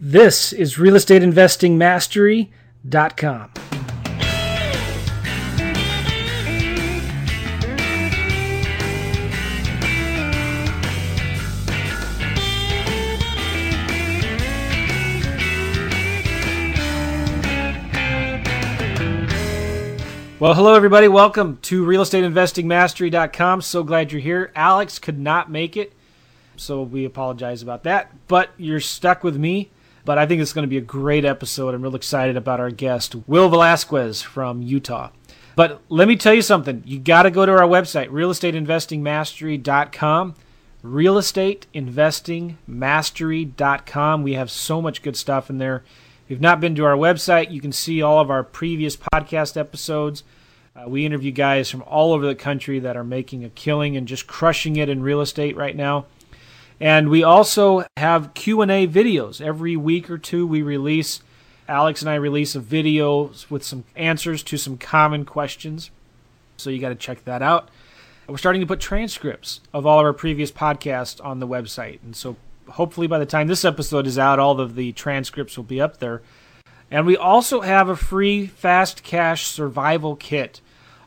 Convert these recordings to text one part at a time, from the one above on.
This is realestateinvestingmastery.com. Well, hello everybody. Welcome to realestateinvestingmastery.com. So glad you're here. Alex could not make it, so we apologize about that. But you're stuck with me. But I think it's going to be a great episode. I'm real excited about our guest, Will Velasquez from Utah. But let me tell you something. You got to go to our website, realestateinvestingmastery.com. Realestateinvestingmastery.com. We have so much good stuff in there. If you've not been to our website, you can see all of our previous podcast episodes. Uh, we interview guys from all over the country that are making a killing and just crushing it in real estate right now. And we also have Q&A videos. Every week or two we release Alex and I release a video with some answers to some common questions. So you got to check that out. We're starting to put transcripts of all of our previous podcasts on the website. And so hopefully by the time this episode is out, all of the transcripts will be up there. And we also have a free fast cash survival kit.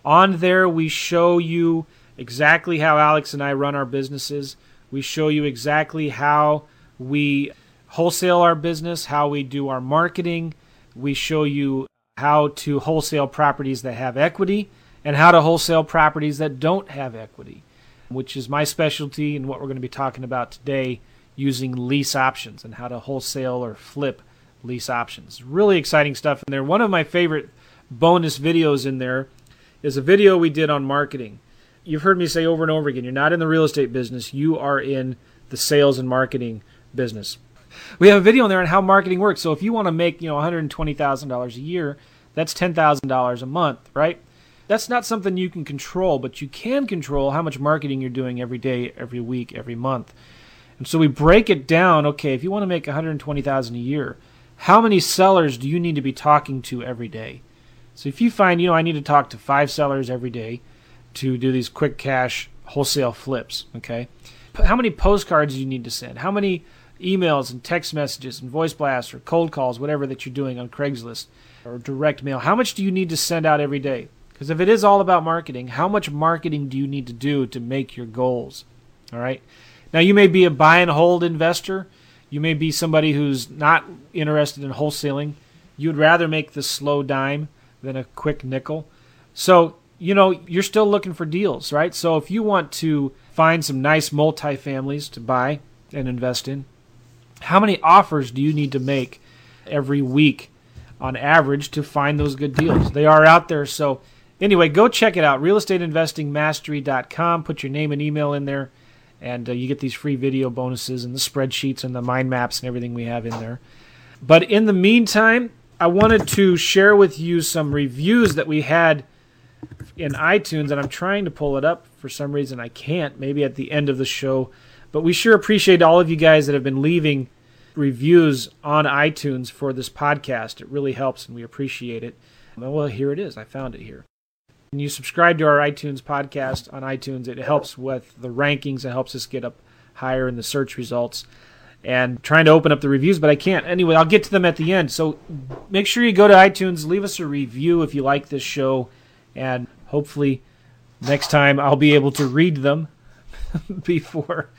On there, we show you exactly how Alex and I run our businesses. We show you exactly how we wholesale our business, how we do our marketing. We show you how to wholesale properties that have equity and how to wholesale properties that don't have equity, which is my specialty and what we're going to be talking about today using lease options and how to wholesale or flip lease options. Really exciting stuff in there. One of my favorite bonus videos in there is a video we did on marketing. You've heard me say over and over again, you're not in the real estate business, you are in the sales and marketing business. We have a video in there on how marketing works. So if you want to make, you know, $120,000 a year, that's $10,000 a month, right? That's not something you can control, but you can control how much marketing you're doing every day, every week, every month. And so we break it down. Okay, if you want to make $120,000 a year, how many sellers do you need to be talking to every day? So if you find, you know, I need to talk to five sellers every day to do these quick cash wholesale flips, okay? How many postcards do you need to send? How many emails and text messages and voice blasts or cold calls, whatever that you're doing on Craigslist or direct mail, how much do you need to send out every day? Because if it is all about marketing, how much marketing do you need to do to make your goals? All right. Now, you may be a buy and hold investor. You may be somebody who's not interested in wholesaling. You'd rather make the slow dime than a quick nickel. So, you know, you're still looking for deals, right? So, if you want to find some nice multifamilies to buy and invest in, how many offers do you need to make every week on average to find those good deals? They are out there. So, anyway, go check it out realestateinvestingmastery.com. Put your name and email in there and uh, you get these free video bonuses and the spreadsheets and the mind maps and everything we have in there. But in the meantime, I wanted to share with you some reviews that we had in iTunes, and I'm trying to pull it up. For some reason, I can't. Maybe at the end of the show. But we sure appreciate all of you guys that have been leaving reviews on iTunes for this podcast. It really helps, and we appreciate it. Well, here it is. I found it here. When you subscribe to our iTunes podcast on iTunes, it helps with the rankings. It helps us get up higher in the search results. And trying to open up the reviews, but I can't. Anyway, I'll get to them at the end. So make sure you go to iTunes, leave us a review if you like this show, and hopefully next time I'll be able to read them before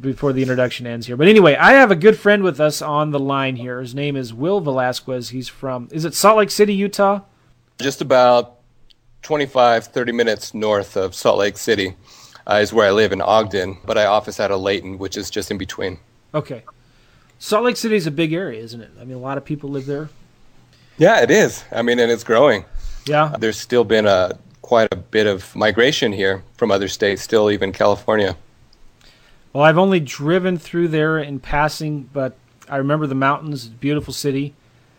before the introduction ends here. But anyway, I have a good friend with us on the line here. His name is Will Velasquez. He's from is it Salt Lake City, Utah? Just about 25, 30 minutes north of Salt Lake City uh, is where I live in Ogden, but I office out of Layton, which is just in between. Okay. Salt Lake City is a big area, isn't it? I mean, a lot of people live there. Yeah, it is. I mean, and it's growing. Yeah. There's still been a quite a bit of migration here from other states, still even California. Well, I've only driven through there in passing, but I remember the mountains, beautiful city.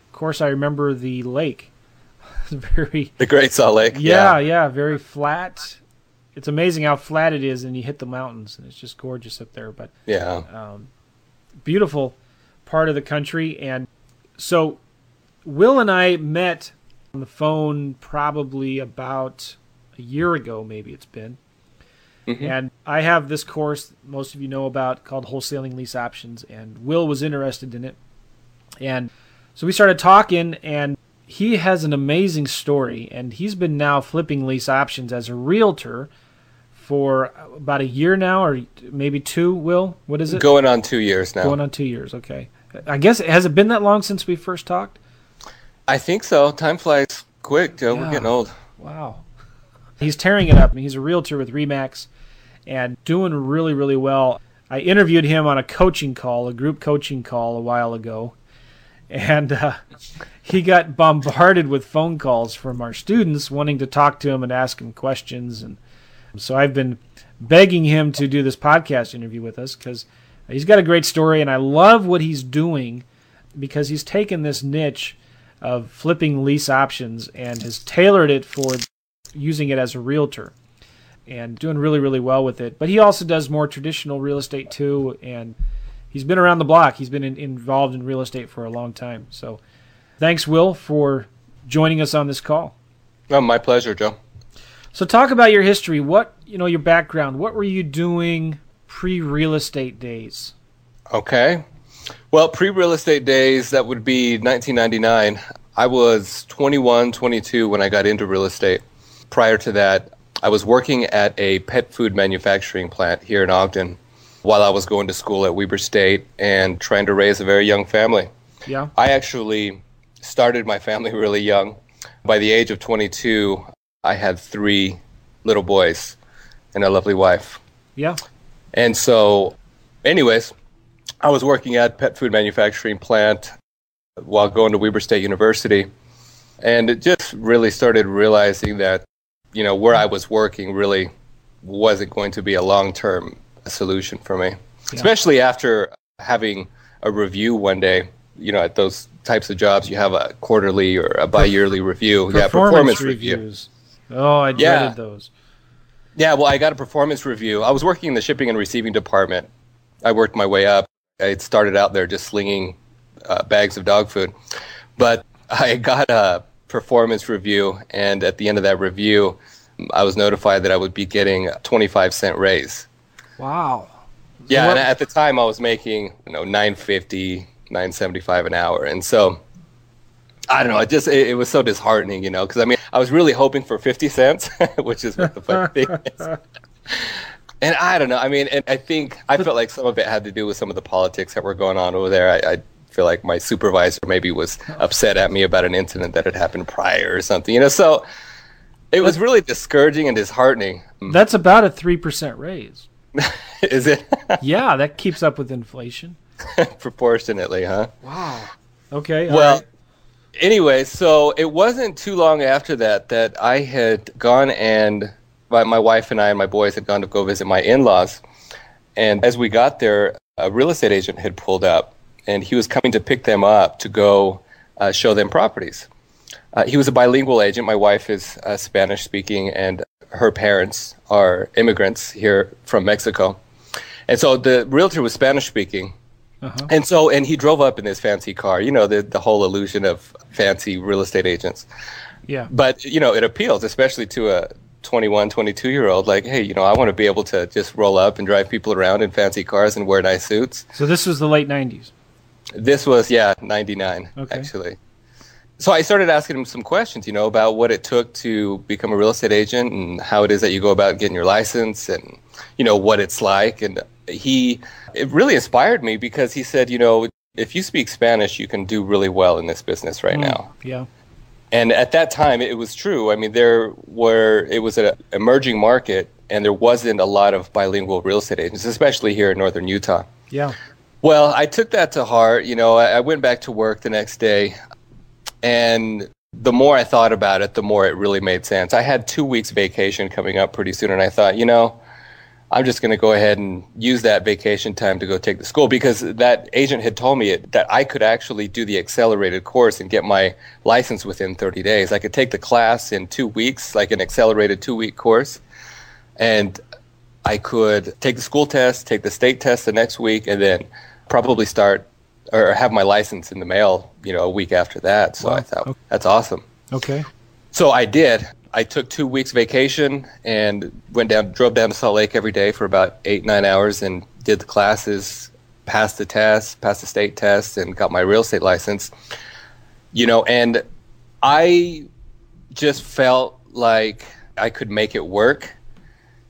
Of course, I remember the lake. very the Great Salt Lake. Yeah, yeah, yeah, very flat. It's amazing how flat it is, and you hit the mountains, and it's just gorgeous up there. But yeah, um, beautiful part of the country, and so Will and I met on the phone probably about a year ago, maybe it's been. Mm-hmm. And I have this course most of you know about called Wholesaling Lease Options, and Will was interested in it. And so we started talking, and he has an amazing story. And he's been now flipping lease options as a realtor for about a year now, or maybe two. Will what is it? Going on two years now. Going on two years. Okay. I guess has it been that long since we first talked? I think so. Time flies quick, Joe. Yeah. We're getting old. Wow. He's tearing it up. He's a realtor with Remax and doing really, really well. I interviewed him on a coaching call, a group coaching call a while ago, and uh, he got bombarded with phone calls from our students wanting to talk to him and ask him questions. And so I've been begging him to do this podcast interview with us because he's got a great story, and I love what he's doing because he's taken this niche of flipping lease options and has tailored it for using it as a realtor and doing really really well with it. But he also does more traditional real estate too and he's been around the block. He's been in, involved in real estate for a long time. So thanks will for joining us on this call. Oh, my pleasure, Joe. so talk about your history. What you know your background. What were you doing pre real estate days? Okay. Well, pre real estate days, that would be 1999. I was 21, 22 when I got into real estate. Prior to that, I was working at a pet food manufacturing plant here in Ogden while I was going to school at Weber State and trying to raise a very young family. yeah I actually started my family really young. By the age of 22, I had three little boys and a lovely wife. yeah And so, anyways, I was working at pet food manufacturing plant while going to Weber State University, and it just really started realizing that, you know, where I was working really wasn't going to be a long-term solution for me, especially after having a review one day. You know, at those types of jobs, you have a quarterly or a bi-yearly review. yeah, performance review. reviews oh i Yeah. dreaded those Yeah, well, I got a performance review. I was working in the shipping and receiving department. I worked my way up. I started out there just slinging uh, bags of dog food, but I got a performance review, and at the end of that review, I was notified that I would be getting a 25 cent raise. wow Yeah, What- and at the time I was making you know 950, 975 an hour, and so I don't know. It just it, it was so disheartening, you know, because I mean I was really hoping for 50 cents, which is what the funny thing is. And I don't know. I mean, and I think I felt like some of it had to do with some of the politics that were going on over there. I, I feel like my supervisor maybe was upset at me about an incident that had happened prior or something, you know. So it was really discouraging and disheartening. Mm. that's about a 3% raise Is it yeah that keeps up with inflation proportionately, huh? Wow. Okay. Well, right. anyway, so it wasn't too long after that that I had gone and my, my wife and I and my boys had gone to go visit my in laws. And as we got there, a real estate agent had pulled up and he was coming to pick them up to go uh, show them properties. Uh, he was a bilingual agent. My wife is uh, Spanish speaking, and her parents are immigrants here from Mexico. And so the realtor was Spanish speaking. Uh-huh. And so, and he drove up in this fancy car, you know, the, the whole illusion of fancy real estate agents. Yeah. But, you know, it appeals, especially to a 21, 22 year old. Like, hey, you know, I want to be able to just roll up and drive people around in fancy cars and wear nice suits. So this was the late 90s. This was, yeah, 99, Okay. actually. So I started asking him some questions, you know, about what it took to become a real estate agent and how it is that you go about getting your license and, you know, what it's like. And he, it really inspired me because he said, you know, if you speak Spanish, you can do really well in this business right hmm. now. Yeah. And at that time, it was true. I mean, there were, it was an emerging market and there wasn't a lot of bilingual real estate agents, especially here in northern Utah. Yeah. Well, I took that to heart. You know, I, I went back to work the next day, and the more I thought about it, the more it really made sense. I had two weeks vacation coming up pretty soon, and I thought, you know, I'm just going to go ahead and use that vacation time to go take the school because that agent had told me it, that I could actually do the accelerated course and get my license within 30 days. I could take the class in two weeks, like an accelerated two week course, and I could take the school test, take the state test the next week, and then probably start or have my license in the mail, you know, a week after that. So Wow. I thought Okay. that's awesome. Okay. So I did. I took two weeks vacation and went down, drove down to Salt Lake every day for about eight, nine hours and did the classes passed the test, passed the state test, and got my real estate license. You know, and I just felt like I could make it work.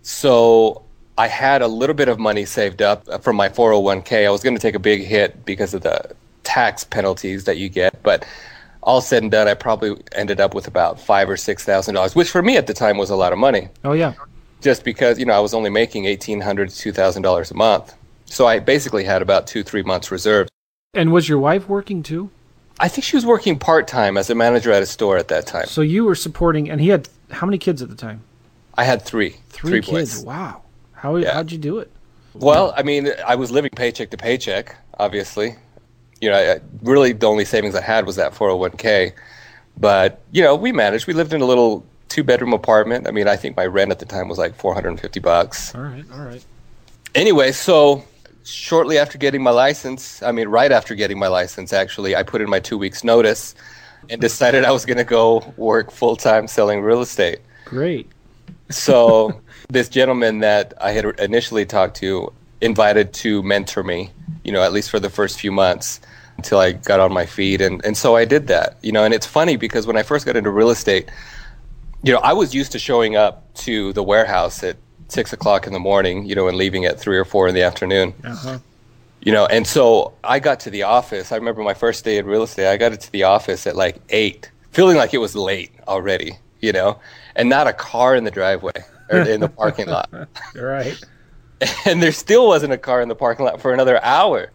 So I had a little bit of money saved up from my 401k. I was going to take a big hit because of the tax penalties that you get, but all said and done, I probably ended up with about five or six thousand dollars, which for me at the time was a lot of money. Oh yeah, just because you know I was only making eighteen hundred to two thousand dollars a month, so I basically had about two three months reserved. And was your wife working too? I think she was working part time as a manager at a store at that time. So you were supporting, and he had how many kids at the time? I had three. Three, three kids. Boys. Wow. How yeah. how'd you do it? Well, I mean, I was living paycheck to paycheck, obviously you know, I, really the only savings I had was that 401k. But you know, we managed. We lived in a little two bedroom apartment. I mean, I think my rent at the time was like 450 bucks. All right, all right. Anyway, so shortly after getting my license, I mean, right after getting my license, actually, I put in my two weeks notice and decided I was going to go work full time selling real estate. Great. So this gentleman that I had initially talked to invited to mentor me, you know, at least for the first few months until I got on my feet. And, and so I did that, you know, and it's funny because when I first got into real estate, you know, I was used to showing up to the warehouse at six o'clock in the morning, you know, and leaving at three or four in the afternoon. Uh-huh. You know, and so I got to the office. I remember my first day in real estate, I got to the office at like eight, feeling like it was late already, you know, and not a car in the driveway or in the parking lot. right. And there still wasn't a car in the parking lot for another hour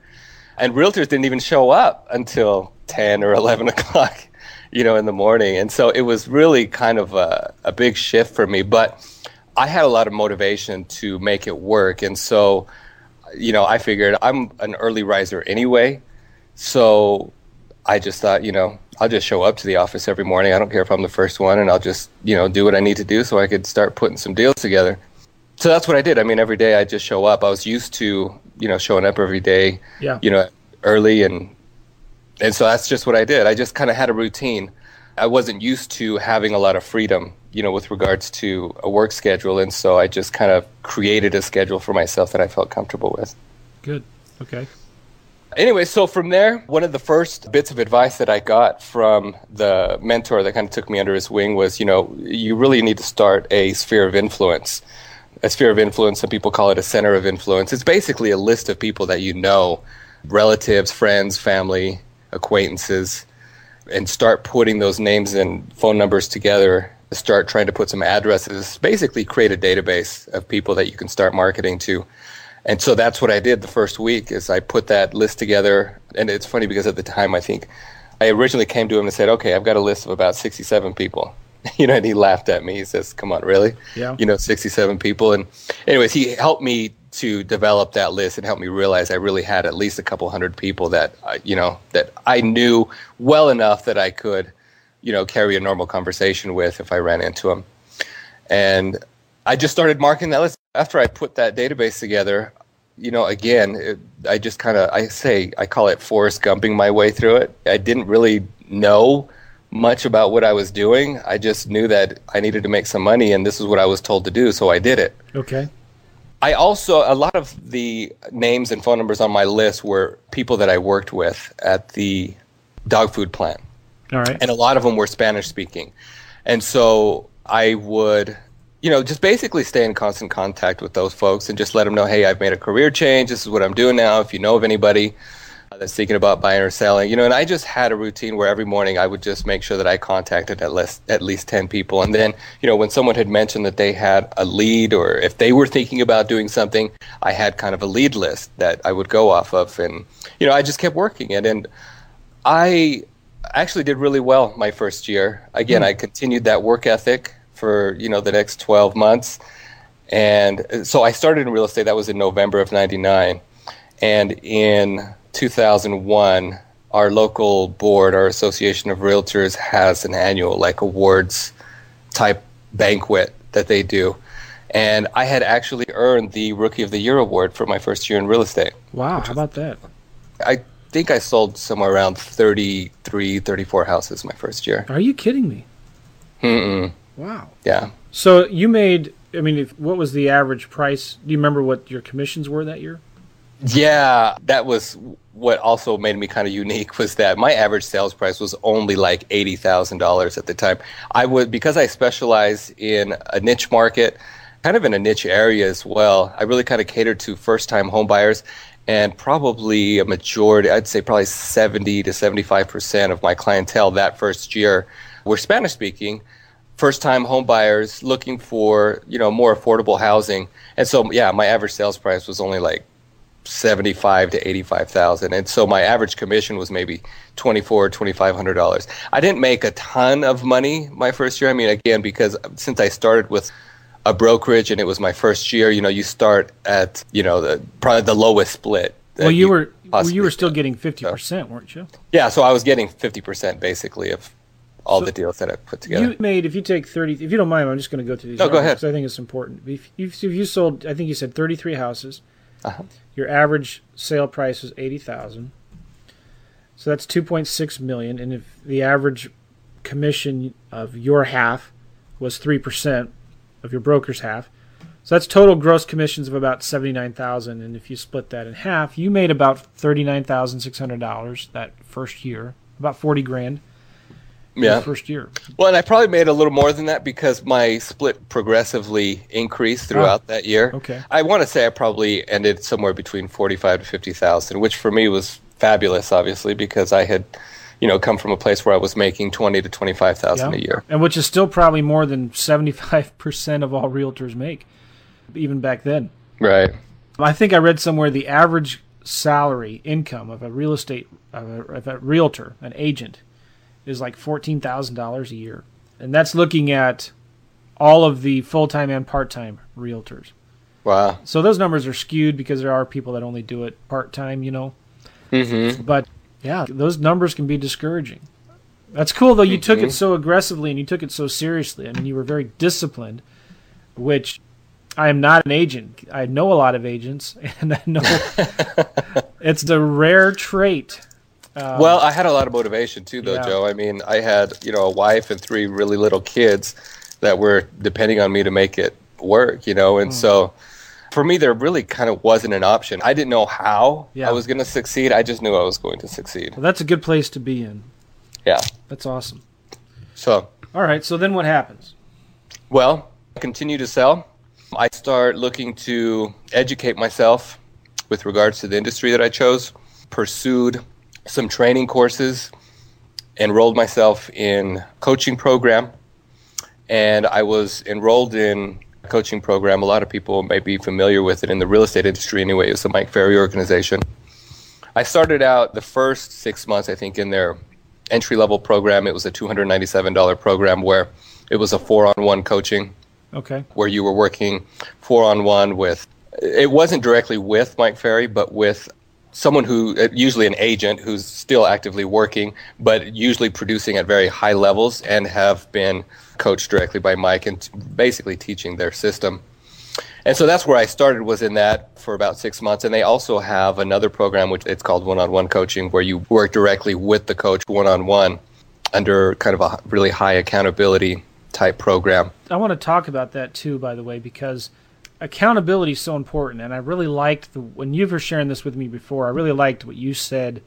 and realtors didn't even show up until 10 or 11 o'clock you know in the morning. And so it was really kind of a, a big shift for me. But i had a lot of motivation to make it work. And so you know i figured i'm an early riser anyway. So i just thought you know i'll just show up to the office every morning. I don't care if i'm the first one and i'll just you know do what i need to do so i could start putting some deals together so that's what i did i mean every day i just show up i was used to you know showing up every day yeah you know early and and so that's just what I did. I just kind of had a routine. I wasn't used to having a lot of freedom, you know, with regards to a work schedule, and so I just kind of created a schedule for myself that I felt comfortable with. Good. Okay. Anyway, so from there, one of the first bits of advice that I got from the mentor that kind of took me under his wing was, you know, you really need to start a sphere of influence a sphere of influence. Some people call it a center of influence. It's basically a list of people that you know, relatives, friends, family, acquaintances, and start putting those names and phone numbers together. Start trying to put some addresses. Basically, create a database of people that you can start marketing to. And so that's what I did the first week. Is I put that list together. And it's funny because at the time I think I originally came to him and said, "Okay, I've got a list of about 67 people." you know, and he laughed at me. He says, "Come on, really? Yeah. You know, 67 people." And anyways, he helped me to develop that list and helped me realize I really had at least a couple hundred people that I, you know that I knew well enough that I could, you know, carry a normal conversation with if I ran into them. And I just started marking that list after I put that database together. You know, again, it, I just kind of I say I call it Forrest Gumping my way through it. I didn't really know much about what I was doing. I just knew that I needed to make some money, and this is what I was told to do, so I did it. Okay. I also, a lot of the names and phone numbers on my list were people that I worked with at the dog food plant. All right. And a lot of them were Spanish speaking. And so I would, you know, just basically stay in constant contact with those folks and just let them know, hey, I've made a career change. This is what I'm doing now. If you know of anybody, that's thinking about buying or selling. You know, and I just had a routine where every morning I would just make sure that I contacted at least at least ten people, and then you know when someone had mentioned that they had a lead or if they were thinking about doing something, I had kind of a lead list that I would go off of, and you know I just kept working it, and I actually did really well my first year. Again, mm. I continued that work ethic for you know the next twelve months, and so I started in real estate. That was in November of '99, and in 2001, our local board, our Association of Realtors, has an annual like awards type banquet that they do. And I had actually earned the Rookie of the Year award for my first year in real estate. Wow, how about that? I think I sold somewhere around 33, 34 houses my first year. Are you kidding me? Mm-mm. Wow. Yeah. So you made, I mean, if, what was the average price? Do you remember what your commissions were that year? Yeah, that was what also made me kind of unique was that my average sales price was only like eighty thousand dollars at the time. I would because I specialize in a niche market, kind of in a niche area as well. I really kind of catered to first-time home buyers, and probably a majority, I'd say probably seventy to seventy-five percent of my clientele that first year were Spanish-speaking first-time home buyers looking for you know more affordable housing and so yeah my average sales price was only like 75 to 85,000 and so my average commission was maybe 24 2500 dollars I didn't make a ton of money my first year I mean again because since I started with a brokerage and it was my first year you know you start at you know the probably the lowest split well you, you were well, you were still getting 50% so. weren't you yeah so I was getting 50% basically of all so the deals that I put together. You made, if you take 30, if you don't mind, I'm just going to go through these. No, go ahead. Because I think it's important. If you, if you sold, I think you said 33 houses. Uh-huh. Your average sale price was 80000 So that's 2.6 million. And if the average commission of your half was 3% of your broker's half, so that's total gross commissions of about 79,000 and if you split that in half, you made about $39,600 that first year, about 40 grand yeah. first year. Well, and I probably made a little more than that because my split progressively increased ah. throughout oh, that year. Okay. I want to say I probably ended somewhere between forty-five to fifty thousand, which for me was fabulous, obviously, because I had, you know, come from a place where I was making twenty to twenty-five thousand yeah. a year, and which is still probably more than seventy-five percent of all realtors make, even back then. Right. I think I read somewhere the average salary income of a real estate of a, of a realtor, an agent, is like fourteen thousand dollars a year, and that's looking at all of the full time and part time realtors. Wow! So those numbers are skewed because there are people that only do it part time, you know. Mm-hmm. But yeah, those numbers can be discouraging. That's cool though. You mm-hmm. took it mm-hmm. so aggressively and you took it so seriously. I mean, you were very disciplined, which I am not an agent. I know a lot of agents, and I know it's the rare trait um, well, I had a lot of motivation too, though, yeah. Joe. I mean, I had you know a wife and three really little kids that were depending on me to make it work, you know, and mm. so for me, there really kind of wasn't an option. I didn't know how yeah. I was going to succeed. I just knew I was going to succeed. Well, that's a good place to be in. Yeah, that's awesome. So, all right. So then, what happens? Well, I continue to sell. I start looking to educate myself with regards to the industry that I chose. Pursued some training courses, enrolled myself in coaching program, and I was enrolled in a coaching program. A lot of people may be familiar with it in the real estate industry anyway. It's the Mike Ferry organization. I started out the first six months, I think, in their entry level program. It was a $297 program where it was a four on one coaching. Okay. Where you were working four on one with, it wasn't directly with Mike Ferry, but with someone who uh, usually an agent who's still actively working but usually producing at very high levels and have been coached directly by mike and basically teaching their system. And so that's where i started was in that for about six months. And they also have another program which it's called one-on-one coaching where you work directly with the coach one-on-one under kind of a really high accountability type program. I want to talk about that too by the way because accountability is so important, and I really liked the when you were sharing this with me before. I really liked what you said,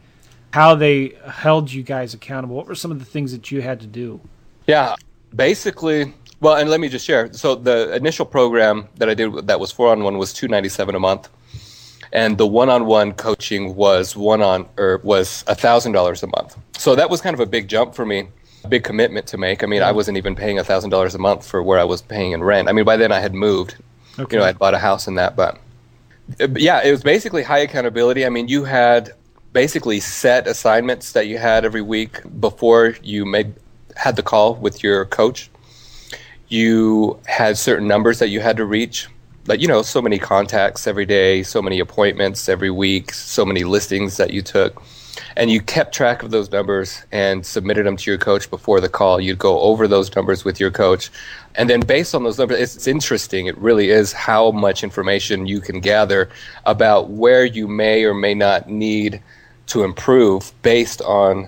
how they held you guys accountable. What were some of the things that you had to do? Yeah, basically. Well, and let me just share. So the initial program that I did that was four on one was two ninety seven a month, and the one on one coaching was one on or was a thousand dollars a month. So that was kind of a big jump for me a big commitment to make. I mean, I wasn't even paying a thousand dollars a month for where I was paying in rent. I mean, by then I had moved Okay. You know, I'd bought a house in that, but yeah, it was basically high accountability. I mean, you had basically set assignments that you had every week before you made had the call with your coach. You had certain numbers that you had to reach, like you know, so many contacts every day, so many appointments every week, so many listings that you took and you kept track of those numbers and submitted them to your coach before the call. You'd go over those numbers with your coach. And then based on those numbers, it's, it's interesting. It really is how much information you can gather about where you may or may not need to improve based on,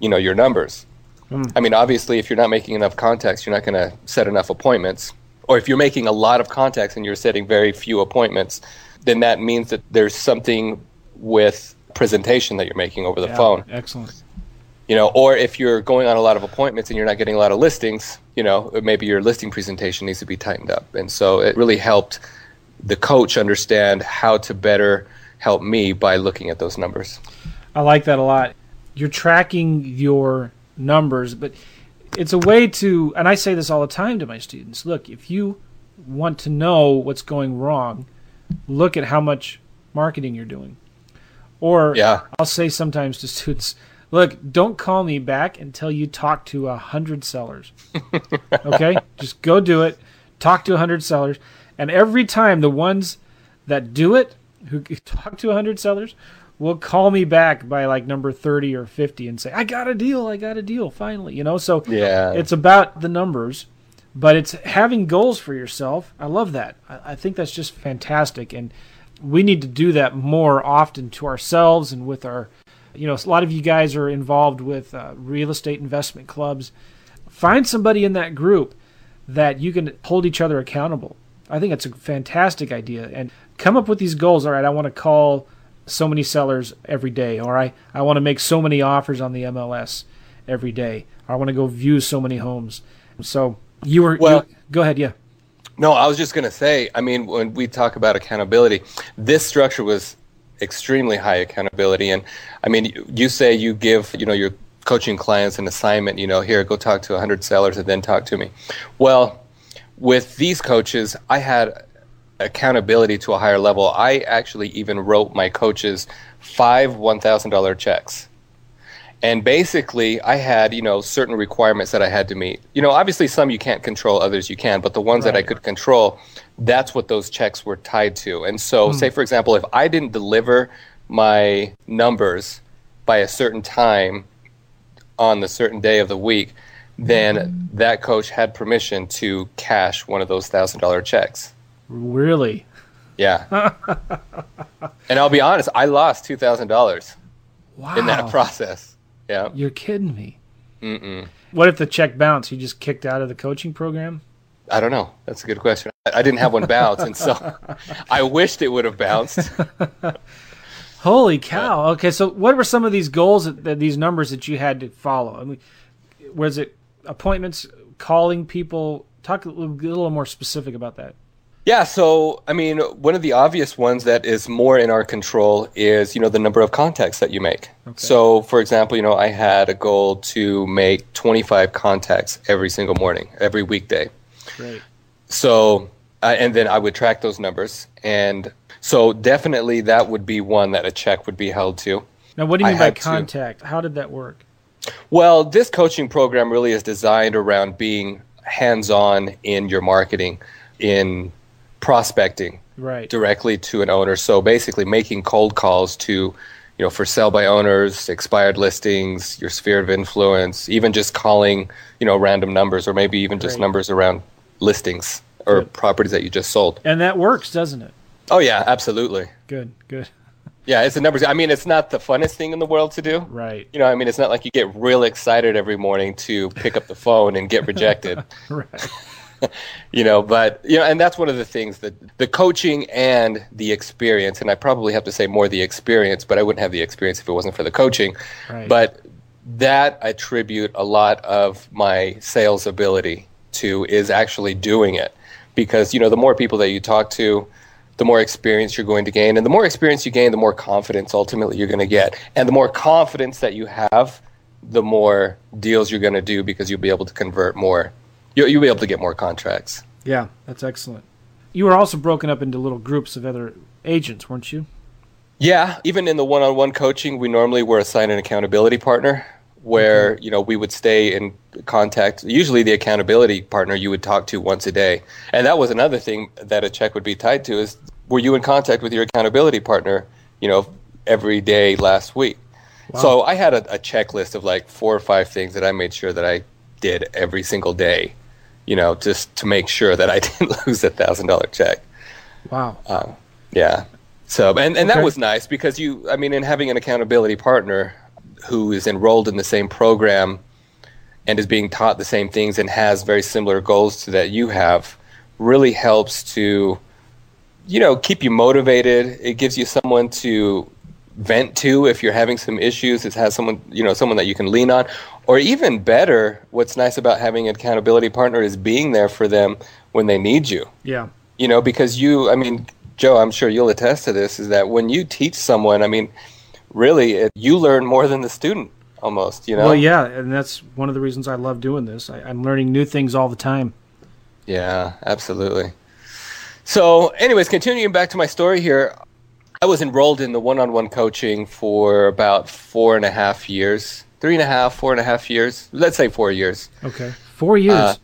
you know, your numbers. Mm. I mean, obviously, if you're not making enough contacts, you're not going to set enough appointments. or if you're making a lot of contacts and you're setting very few appointments, then that means that there's something with presentation that you're making over the Yeah, phone. Excellent. You know, or if you're going on a lot of appointments and you're not getting a lot of listings, you know, maybe your listing presentation needs to be tightened up. And so it really helped the coach understand how to better help me by looking at those numbers. I like that a lot. You're tracking your numbers, but it's a way to, and I say this all the time to my students look, if you want to know what's going wrong, look at how much marketing you're doing. Or Yeah. I'll say sometimes to students, look, don't call me back until you talk to a hundred sellers. okay? Just go do it. Talk to a hundred sellers. And every time the ones that do it, who talk to a hundred sellers, will call me back by like number 30 or 50 and say, I got a deal. I got a deal finally. You know, so Yeah. it's about the numbers, but it's having goals for yourself. I love that. I, I think that's just fantastic. And we need to do that more often to ourselves and with our, you know, a lot of you guys are involved with uh, real estate investment clubs. Find somebody in that group that you can hold each other accountable. I think it's a fantastic idea. And come up with these goals. All right, I want to call so many sellers every day, or I, I want to make so many offers on the MLS every day. Or I want to go view so many homes. So you were Well- you- go ahead, yeah. No, I was just going to say, I mean, when we talk about accountability, this structure was extremely high accountability. And I mean, you- say you give, you know, your coaching clients an assignment, you know, here, go talk to 100 sellers and then talk to me. Well, with these coaches, I had accountability to a higher level. I actually even wrote my coaches five $1,000 checks. And basically, I had, you know, certain requirements that I had to meet. You know, obviously some you can't control, others you can, but the ones that I could control, that's what those checks were tied to. And so, hmm. say for example, if I didn't deliver my numbers by a certain time on the certain day of the week, then hmm. that coach had permission to cash one of those thousand dollar checks. Really? Yeah. and I'll be honest, I lost two thousand dollars Wow. in that process. Yeah. You're kidding me. Mm-mm. What if the check bounced? You just kicked out of the coaching program? I don't know. That's a good question. I, I didn't have one bounce, and so I wished it would have bounced. Holy cow. Okay, so what were some of these goals that, that these numbers that you had to follow? I mean, was it appointments, calling people? Talk a little, a little more specific about that. Yeah, so I mean, one of the obvious ones that is more in our control is, you know, the number of contacts that you make. So, for example, you know, I had a goal to make 25 contacts every single morning, every weekday. Great. So, uh, and then I would track those numbers, and so definitely that would be one that a check would be held to. Now, what do you I mean by had to. contact? How did that work? Well, this coaching program really is designed around being hands-on in your marketing, in prospecting Right. directly to an owner. So basically, making cold calls to, you know, for sell by owners, expired listings, your sphere of influence, even just calling, you know, random numbers, or maybe even just numbers around listings or Good. properties that you just sold. And that works, doesn't it? Oh yeah, absolutely. Good, good. Yeah, it's the numbers. I mean, it's not the funnest thing in the world to do. Right. You know, I mean, it's not like you get real excited every morning to pick up the phone and get rejected. Right. you know but you know and that's one of the things that the coaching and the experience and i probably have to say more the experience but i wouldn't have the experience if it wasn't for the coaching. Right. but that i attribute a lot of my sales ability to is actually doing it. Because you know the more people that you talk to the more experience you're going to gain. And the more experience you gain the more confidence ultimately you're going to get. And the more confidence that you have the more deals you're going to do because you'll be able to convert more you'll, you'll be able to get more contracts Yeah, that's excellent. You were also broken up into little groups of other agents, weren't you? Yeah, even in the one-on-one coaching, we normally were assigned an accountability partner where, you know, we would stay in contact. Usually the accountability partner you would talk to once a day. And that was another thing that a check would be tied to is were you in contact with your accountability partner, you know, every day last week? So I had a, a checklist of like four or five things that I made sure that I did every single day, you know, just to make sure that I didn't lose a thousand dollar check. Wow. Um, yeah. So and, and Okay. that was nice because you I mean in having an accountability partner who is enrolled in the same program and is being taught the same things and has very similar goals to that you have really helps to, you know, keep you motivated. It gives you someone to vent to if you're having some issues. It has someone, you know, someone that you can lean on. Or even better, what's nice about having an accountability partner is being there for them when they need you. Yeah. You know, because you, I mean, Joe, I'm sure you'll attest to this, is that when you teach someone, I mean, really, it, you learn more than the student almost, you know? Well, yeah, and that's one of the reasons I love doing this. I, I'm learning new things all the time. Yeah, absolutely. So, anyways, continuing back to my story here, I was enrolled in the one on one coaching for about four and a half years, three and a half, four and a half years. Let's say four years. Okay. Four years. Uh,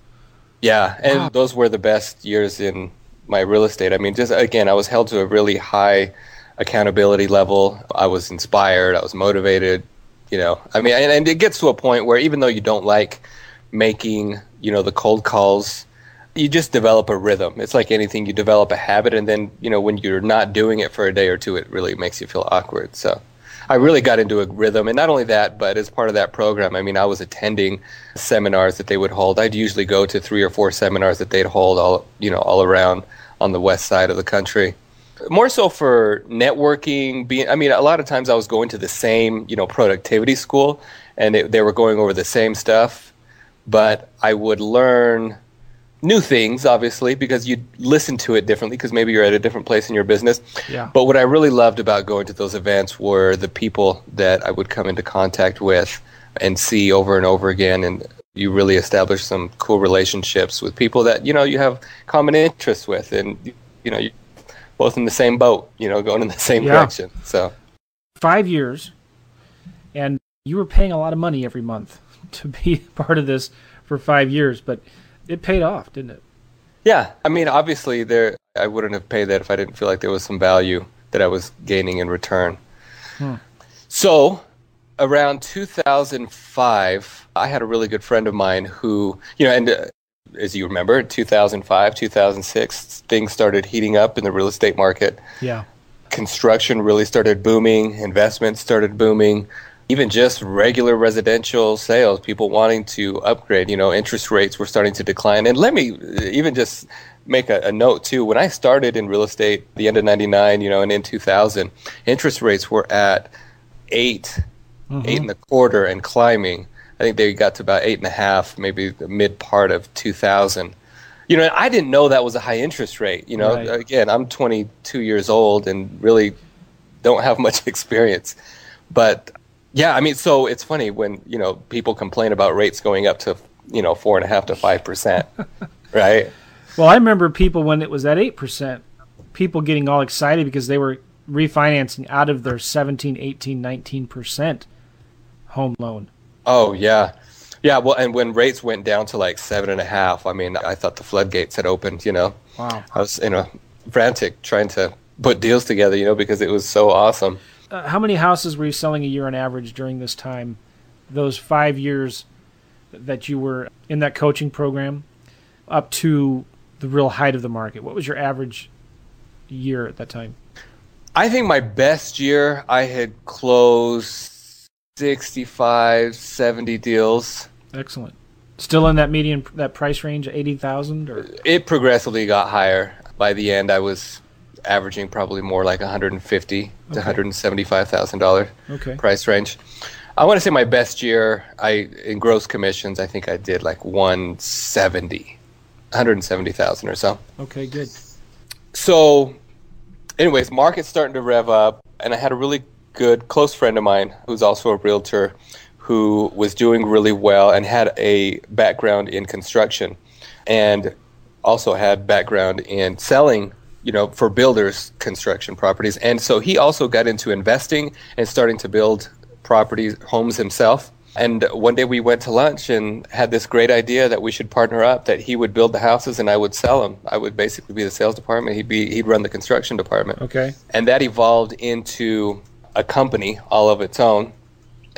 yeah, and wow. those were the best years in my real estate. I mean, just again, I was held to a really high accountability level. I was inspired, I was motivated, you know. I mean, and, and it gets to a point where even though you don't like making, you know, the cold calls you just develop a rhythm. It's like anything, you develop a habit, and then you know when you're not doing it for a day or two, it really makes you feel awkward. So, I really got into a rhythm, and not only that, but as part of that program, I mean, I was attending seminars that they would hold. I'd usually go to three or four seminars that they'd hold all you know all around on the west side of the country. More so for networking. Being, I mean, a lot of times I was going to the same you know productivity school, and it, they were going over the same stuff, but I would learn new things, obviously, because you listen to it differently because maybe you're at a different place in your business. Yeah. But what I really loved about going to those events were the people that I would come into contact with and see over and over again. And you really establish some cool relationships with people that, you know, you have common interests with. And, you know, you're both in the same boat, you know, going in the same yeah. direction. So, five years, and you were paying a lot of money every month to be part of this for five years. But it paid off, didn't it? Yeah, I mean, obviously, there I wouldn't have paid that if I didn't feel like there was some value that I was gaining in return. Hmm. So, around 2005, I had a really good friend of mine who, you know, and uh, as you remember, 2005, 2006, things started heating up in the real estate market. Yeah. Construction really started booming, investments started booming even just regular residential sales, people wanting to upgrade, you know, interest rates were starting to decline. And let me even just make a, a, note too. When I started in real estate, the end of '99, you know, and in 2000, interest rates were at 8 mm-hmm. eight and a quarter, and climbing. I think they got to about eight and a half, maybe the mid part of 2000. You know, I didn't know that was a high interest rate. You know, right. again, I'm 22 years old and really don't have much experience. But yeah, I mean, so it's funny when you know people complain about rates going up to you know four and a half to five percent, right? Well, I remember people when it was at eight percent, people getting all excited because they were refinancing out of their 17, 18, 19 percent home loan. Oh yeah, yeah. Well, and when rates went down to like seven and a half, I mean, I thought the floodgates had opened. You know, wow. I was you know frantic trying to put deals together. You know, because it was so awesome uh, how many houses were you selling a year on average during this time? Those five years that you were in that coaching program, up to the real height of the market. What was your average year at that time? I think my best year, I had closed 65, 70 deals. Excellent. Still in that median, that price range, 80,000 or? It progressively got higher. By the end, I was averaging probably more like 150 okay. to 175 thousand dollar okay. price range. I want to say my best year, I in gross commissions, I think I did like 170, 170,000 or so. Okay, good. So, anyways, market's starting to rev up, and I had a really good close friend of mine who's also a realtor who was doing really well and had a background in construction and also had background in selling you know, for builders construction properties. And so he also got into investing and starting to build properties, homes himself. And one day we went to lunch and had this great idea that we should partner up. That he would build the houses and I would sell them. I would basically be the sales department. He'd be he'd run the construction department. Okay. And that evolved into a company all of its own.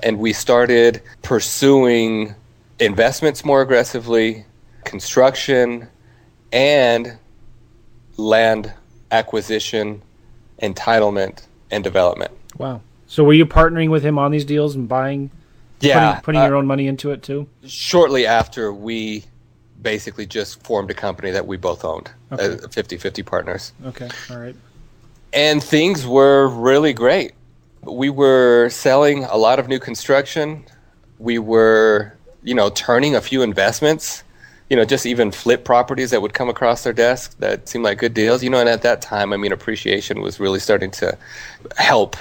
And we started pursuing investments more aggressively, construction, and land acquisition, entitlement, and development. Wow. So were you partnering with him on these deals and buying? Yeah, putting, putting uh, your own money into it too. Shortly after we basically just formed a company that we both owned, Okay. uh, 50-50 partners. Okay. All right. And things were really great. We were selling a lot of new construction. We were, you know, turning a few investments, you know, just even flip properties that would come across their desk that seemed like good deals, you know, and at that time, I mean, appreciation was really starting to help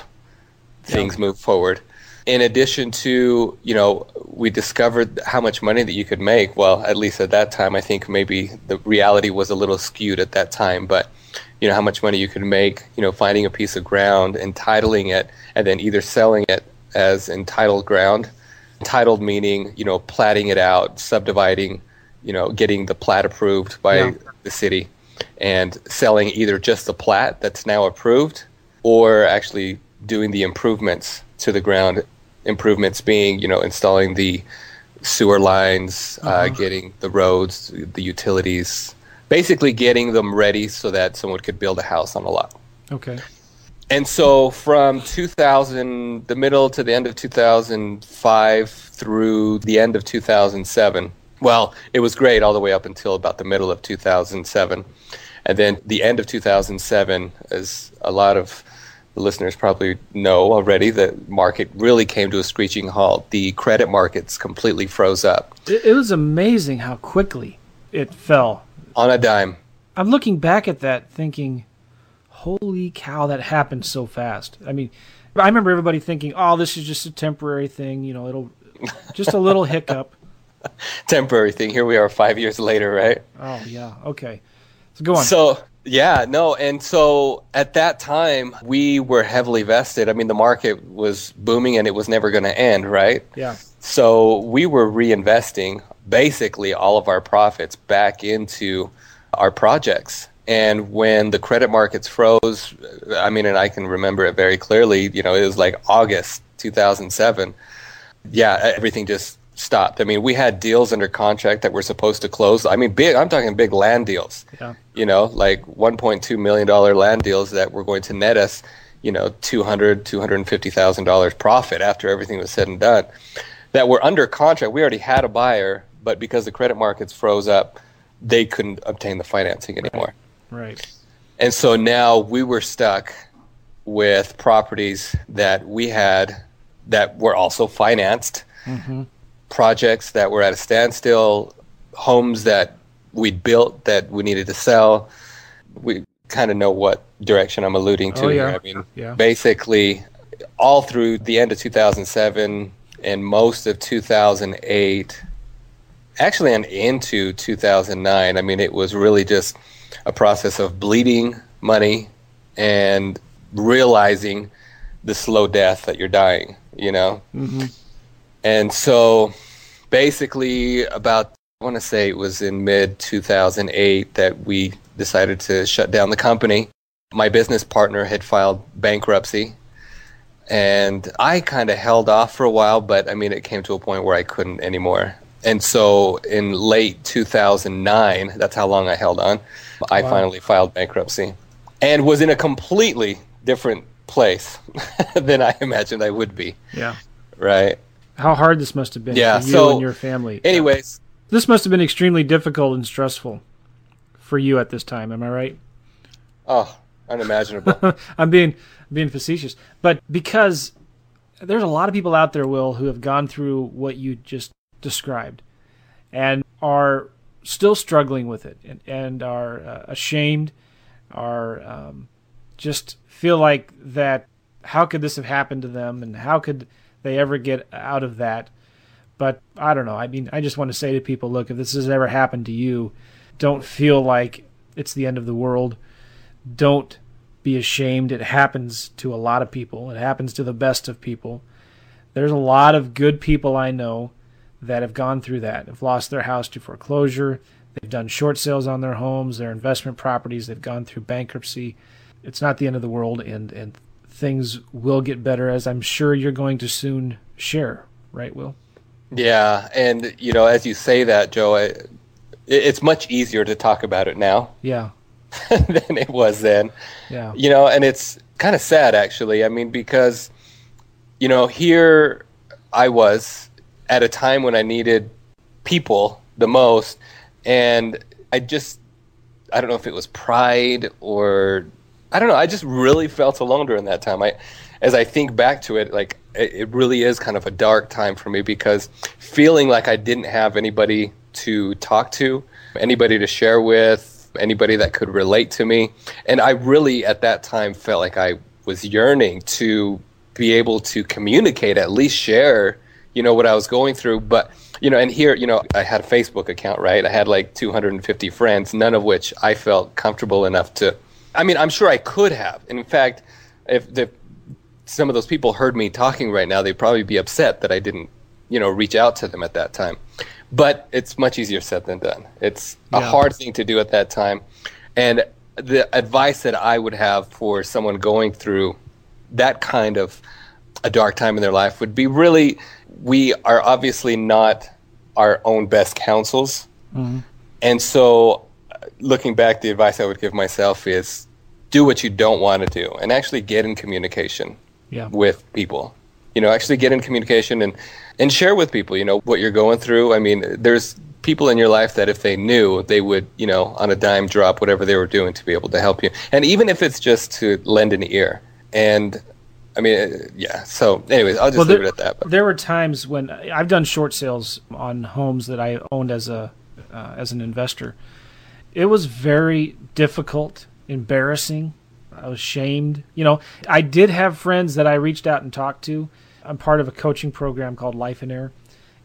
things move forward. In addition to, you know, we discovered how much money that you could make. Well, at least at that time, I think maybe the reality was a little skewed at that time, but you know how much money you could make, you know, finding a piece of ground, entitling it, and then either selling it as entitled ground. Entitled meaning, you know, platting it out, subdividing, you know, getting the plat approved by Yeah. the city, and selling either just the plat that's now approved, or actually doing the improvements to the ground. Improvements being, you know, installing the sewer lines, uh, getting the roads, the utilities, basically getting them ready so that someone could build a house on a lot. Okay. And so from 2000, the middle to the end of 2005 through the end of 2007, well, it was great all the way up until about the middle of 2007. And then the end of 2007, as a lot of the listeners probably know already, the market really came to a screeching halt. The credit markets completely froze up It, it was amazing how quickly it fell. on a dime. I'm looking back at that thinking, holy cow, that happened so fast. I mean, I remember everybody thinking, oh, this is just a temporary thing. You know, it'll just a little hiccup. Temporary thing. Here we are five years later, right? Oh, yeah. Okay. So go on. So yeah, no, and so at that time we were heavily vested. I mean, the market was booming and it was never going to end, right? yeah. So we were reinvesting basically all of our profits back into our projects. And when the credit markets froze, I mean, and I can remember it very clearly, you know, it was like August 2007. Yeah, everything just stopped. I mean, we had deals under contract that were supposed to close. I mean, big, I'm talking big land deals Yeah. you know, like 1.2 million dollar land deals that were going to net us, you know, 200, 250,000 dollars profit after everything was said and done. That were under contract. We already had a buyer, but because the credit markets froze up, they couldn't obtain the financing anymore. Right. And so now we were stuck with properties that we had that were also financed, mm-hmm. Projects that were at a standstill, homes that we'd built that we needed to sell. We kind of know what direction I'm alluding to Oh, here. yeah. I mean, Yeah. basically, all through the end of 2007 and most of 2008, actually, and into 2009, I mean, it was really just a process of bleeding money and realizing the slow death that you're dying, you know? Mm-hmm. And so basically, about, I want to say it was in mid 2008 that we decided to shut down the company. My business partner had filed bankruptcy. And I kind of held off for a while, but I mean, it came to a point where I couldn't anymore. And so in late 2009, that's how long I held on, I Wow. finally filed bankruptcy and was in a completely different place than I imagined I would be, Yeah. right? How hard this must have been Yeah, for you so- and your family. Anyways, This must have been extremely difficult and stressful for you at this time. Am I right? oh, unimaginable. I'm being being facetious, but because there's a lot of people out there, Will, who have gone through what you just described, and are still struggling with it, and, and are uh, ashamed, are um, just feel like that. How could this have happened to them, and how could they ever get out of that? But I don't know. I mean, I just want to say to people, look, if this has ever happened to you, don't feel like it's the end of the world. Don't be ashamed. It happens to a lot of people. It happens to the best of people. There's a lot of good people I know that have gone through that, have lost their house to foreclosure. They've done short sales on their homes, their investment properties. They've gone through bankruptcy. It's not the end of the world, and, and things will get better, as I'm sure you're going to soon share. Right, Will? yeah, and you know, as you say that, Joe, I, it, it's much easier to talk about it now Yeah, than it was then. yeah, You know, and it's kind of sad actually. I mean, because you know, here I was at a time when I needed people the most And I just, I don't know if it was pride or I don't know. I just really felt alone during that time. I, as I think back to it, like it, it really is kind of a dark time for me because feeling like I didn't have anybody to talk to, anybody to share with, anybody that could relate to me. And I really, at that time, felt like I was yearning to be able to communicate, at least share, you know, what I was going through. But, you know, and here, you know, I had a Facebook account, right? I had like 250 friends, none of which I felt comfortable enough to. I mean, I'm sure I could have. And in fact, if the, some of those people heard me talking right now, they'd probably be upset that I didn't, you know, reach out to them at that time. But it's much easier said than done. It's a Yeah. hard thing to do at that time. And the advice that I would have for someone going through that kind of a dark time in their life would be really we are obviously not our own best counsels. And so, uh, looking back, the advice I would give myself is do what you don't want to do and actually get in communication Yeah. with people. You know, actually get in communication and, and share with people, you know, what you're going through. I mean, there's people in your life that if they knew, they would, you know, on a dime drop whatever they were doing to be able to help you. And even if it's just to lend an ear. And I mean, uh, yeah. So, anyways, I'll just Well, leave there- it at that. But There were times when I've done short sales on homes that I owned as a uh, as an investor. It was very difficult, embarrassing. I was shamed. You know, I did have friends that I reached out and talked to. I'm part of a coaching program called Lifeonaire,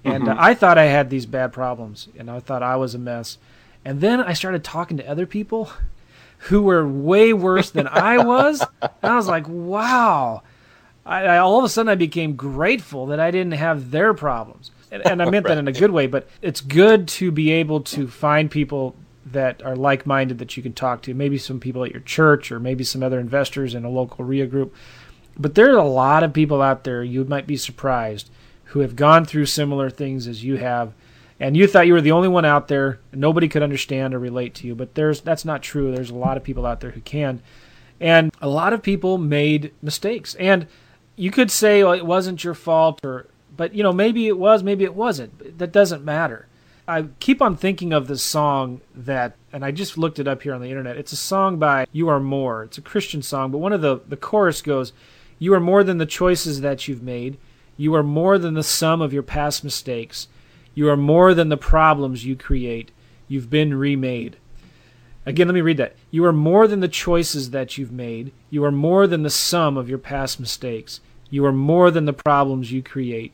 and uh, I thought I had these bad problems, and I thought I was a mess. And then I started talking to other people who were way worse than I was, and I was like, wow. I, I all of a sudden I became grateful that I didn't have their problems, and, and I meant that in a good way. But it's good to be able to find people that are like-minded that you can talk to. Maybe some people at your church, or maybe some other investors in a local REIA group. But there's a lot of people out there you might be surprised who have gone through similar things as you have, and you thought you were the only one out there. Nobody could understand or relate to you, but there's that's not true. There's a lot of people out there who can, and a lot of people made mistakes. And you could say well, it wasn't your fault, or but you know maybe it was, maybe it wasn't. That doesn't matter. I keep on thinking of this song that, and I just looked it up here on the internet. It's a song by You Are More. It's a Christian song, but one of the the chorus goes, "You are more than the choices that you've made. You are more than the sum of your past mistakes. You are more than the problems you create. You've been remade." Again, let me read that. You are more than the choices that you've made. You are more than the sum of your past mistakes. You are more than the problems you create.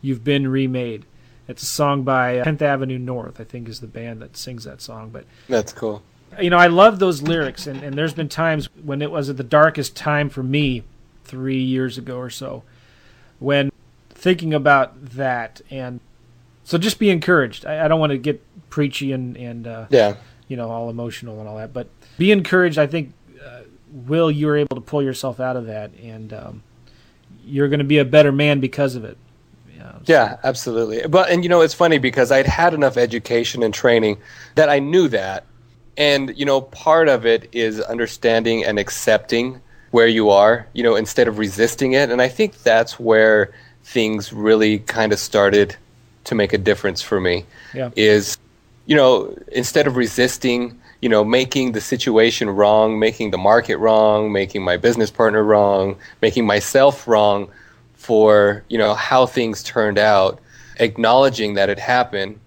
You've been remade. It's a song by uh, 10th Avenue North, I think is the band that sings that song. But, that's cool. you know, I love those lyrics. And, and there's been times when it was at the darkest time for me three years ago or so when thinking about that. And so just be encouraged. I, I don't want to get preachy and, and uh, Yeah. you know, all emotional and all that. But be encouraged. I think, uh, Will, you were able to pull yourself out of that, and um, you're going to be a better man because of it. Yeah. Yeah, absolutely. But and you know it's funny because I'd had enough education and training that I knew that. And you know, part of it is understanding and accepting where you are, you know, instead of resisting it. And I think that's where things really kind of started to make a difference for me. Yeah. Is you know, instead of resisting, you know, making the situation wrong, making the market wrong, making my business partner wrong, making myself wrong for, you know, how things turned out, acknowledging that it happened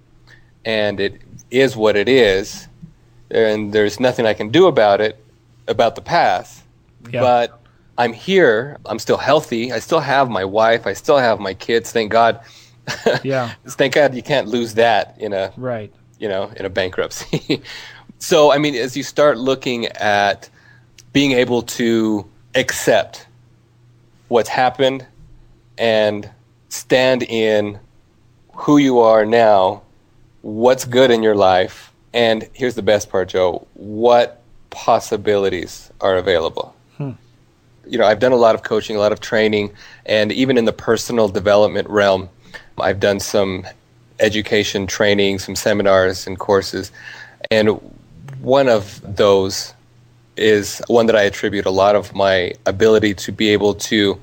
and it is what it is and there's nothing I can do about it about the past. Yeah. But I'm here, I'm still healthy, I still have my wife, I still have my kids, thank God. Yeah. Thank God you can't lose that in a Right. you know, in a bankruptcy. so, I mean, as you start looking at being able to accept what's happened and stand in who you are now, what's good in your life, and here's the best part, Joe, what possibilities are available. Hmm. You know, I've done a lot of coaching, a lot of training, and even in the personal development realm, I've done some education training, some seminars and courses. And one of those is one that I attribute a lot of my ability to be able to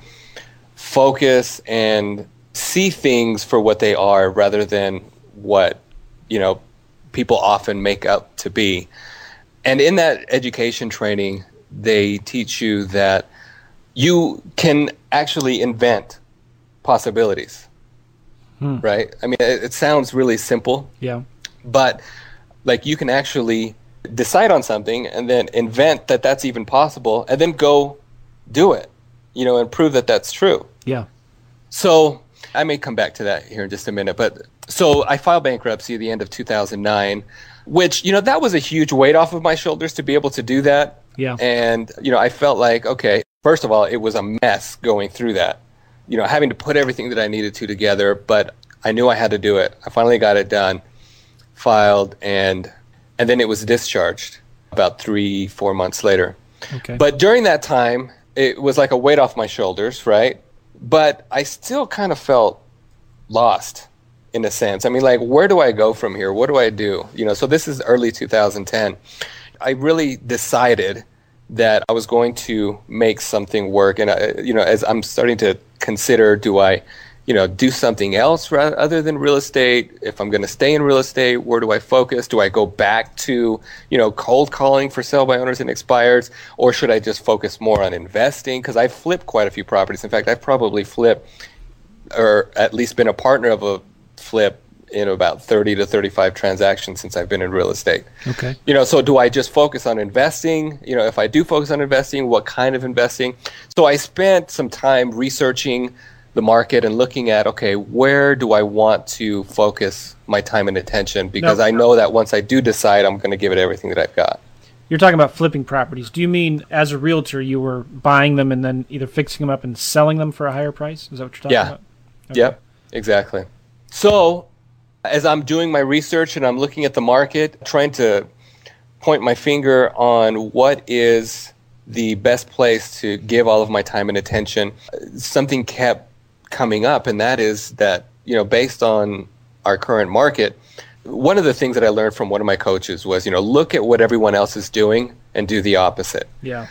focus and see things for what they are rather than what, you know, people often make up to be. And in that education training, they teach you that you can actually invent possibilities. Hmm. Right? I mean, it, it sounds really simple. Yeah. But like you can actually decide on something and then invent that that's even possible and then go do it, you know, and prove that that's true. Yeah. So I may come back to that here in just a minute, but so I filed bankruptcy at the end of 2009, which, you know, that was a huge weight off of my shoulders to be able to do that. Yeah. And, you know, I felt like, okay, first of all, it was a mess going through that, you know, having to put everything that I needed to together, but I knew I had to do it. I finally got it done, filed, and and then it was discharged about three, four months later. Okay. But during that time, it was like a weight off my shoulders, right? But I still kind of felt lost in a sense. I mean, like, where do I go from here? What do I do? You know, so this is early 2010. I really decided that I was going to make something work. And, I, you know, as I'm starting to consider, do I you know, do something else rather, other than real estate? If I'm going to stay in real estate, where do I focus? Do I go back to, you know, cold calling for sale by owners and expires? Or should I just focus more on investing? Because I've flipped quite a few properties. In fact, I've probably flipped or at least been a partner of a flip in about 30 to 35 transactions since I've been in real estate. Okay. You know, so do I just focus on investing? You know, if I do focus on investing, what kind of investing? So I spent some time researching the market and looking at okay where do i want to focus my time and attention? Because i know that once i do decide i'm going to give it everything that i've got. You're talking about flipping properties. Do you mean as a realtor you were buying them and then either fixing them up and selling them for a higher price? Is that what you're talking yeah. about? Okay. yep exactly. So as i'm doing my research and i'm looking at the market trying to point my finger on what is the best place to give all of my time and attention something kept coming up, and that is that you know based on our current market, one of the things that I learned from one of my coaches was you know look at what everyone else is doing and do the opposite. Yeah.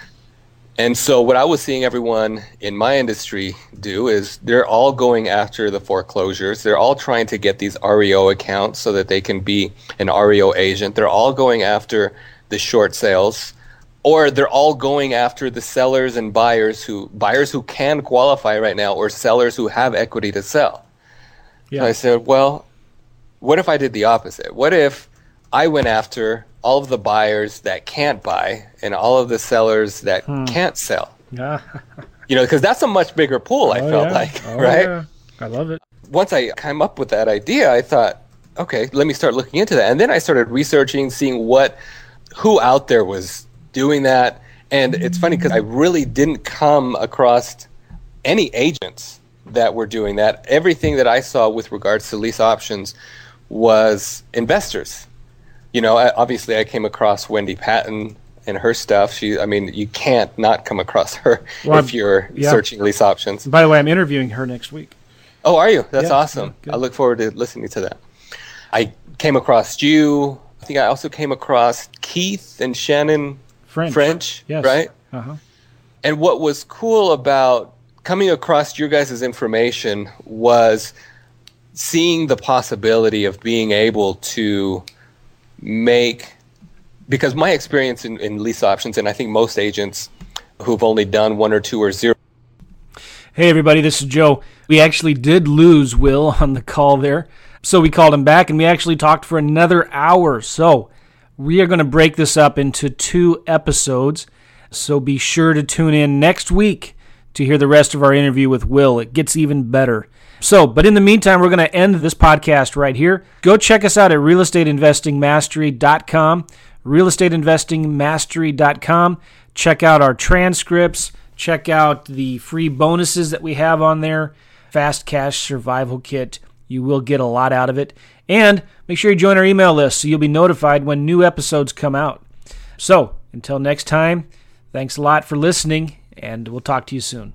And so what I was seeing everyone in my industry do is they're all going after the foreclosures. They're all trying to get these REO accounts so that they can be an REO agent. They're all going after the short sales or they're all going after the sellers and buyers who buyers who can qualify right now or sellers who have equity to sell. Yeah. So I said, well, what if I did the opposite? What if I went after all of the buyers that can't buy and all of the sellers that hmm. can't sell? Yeah. you know, because that's a much bigger pool, oh, I felt yeah. like, oh, right? Yeah. I love it. Once I came up with that idea, I thought, okay, let me start looking into that. And then I started researching, seeing what who out there was doing that. And it's funny because I really didn't come across any agents that were doing that. Everything that I saw with regards to lease options was investors. You know, obviously I came across Wendy Patton and her stuff. She, I mean, you can't not come across her well, if you're yeah. searching lease options. By the way, I'm interviewing her next week. Oh, are you? That's yeah, awesome. Yeah, I look forward to listening to that. I came across you. I think I also came across Keith and Shannon French. French, yes. right? Uh-huh. And what was cool about coming across your guys' information was seeing the possibility of being able to make because my experience in, in lease options and i think most agents who've only done one or two or zero hey everybody this is joe we actually did lose will on the call there so we called him back and we actually talked for another hour so we are going to break this up into two episodes, so be sure to tune in next week to hear the rest of our interview with Will. It gets even better. So, but in the meantime, we're going to end this podcast right here. Go check us out at realestateinvestingmastery.com, realestateinvestingmastery.com. Check out our transcripts, check out the free bonuses that we have on there, Fast Cash Survival Kit. You will get a lot out of it. And make sure you join our email list so you'll be notified when new episodes come out. So, until next time, thanks a lot for listening, and we'll talk to you soon.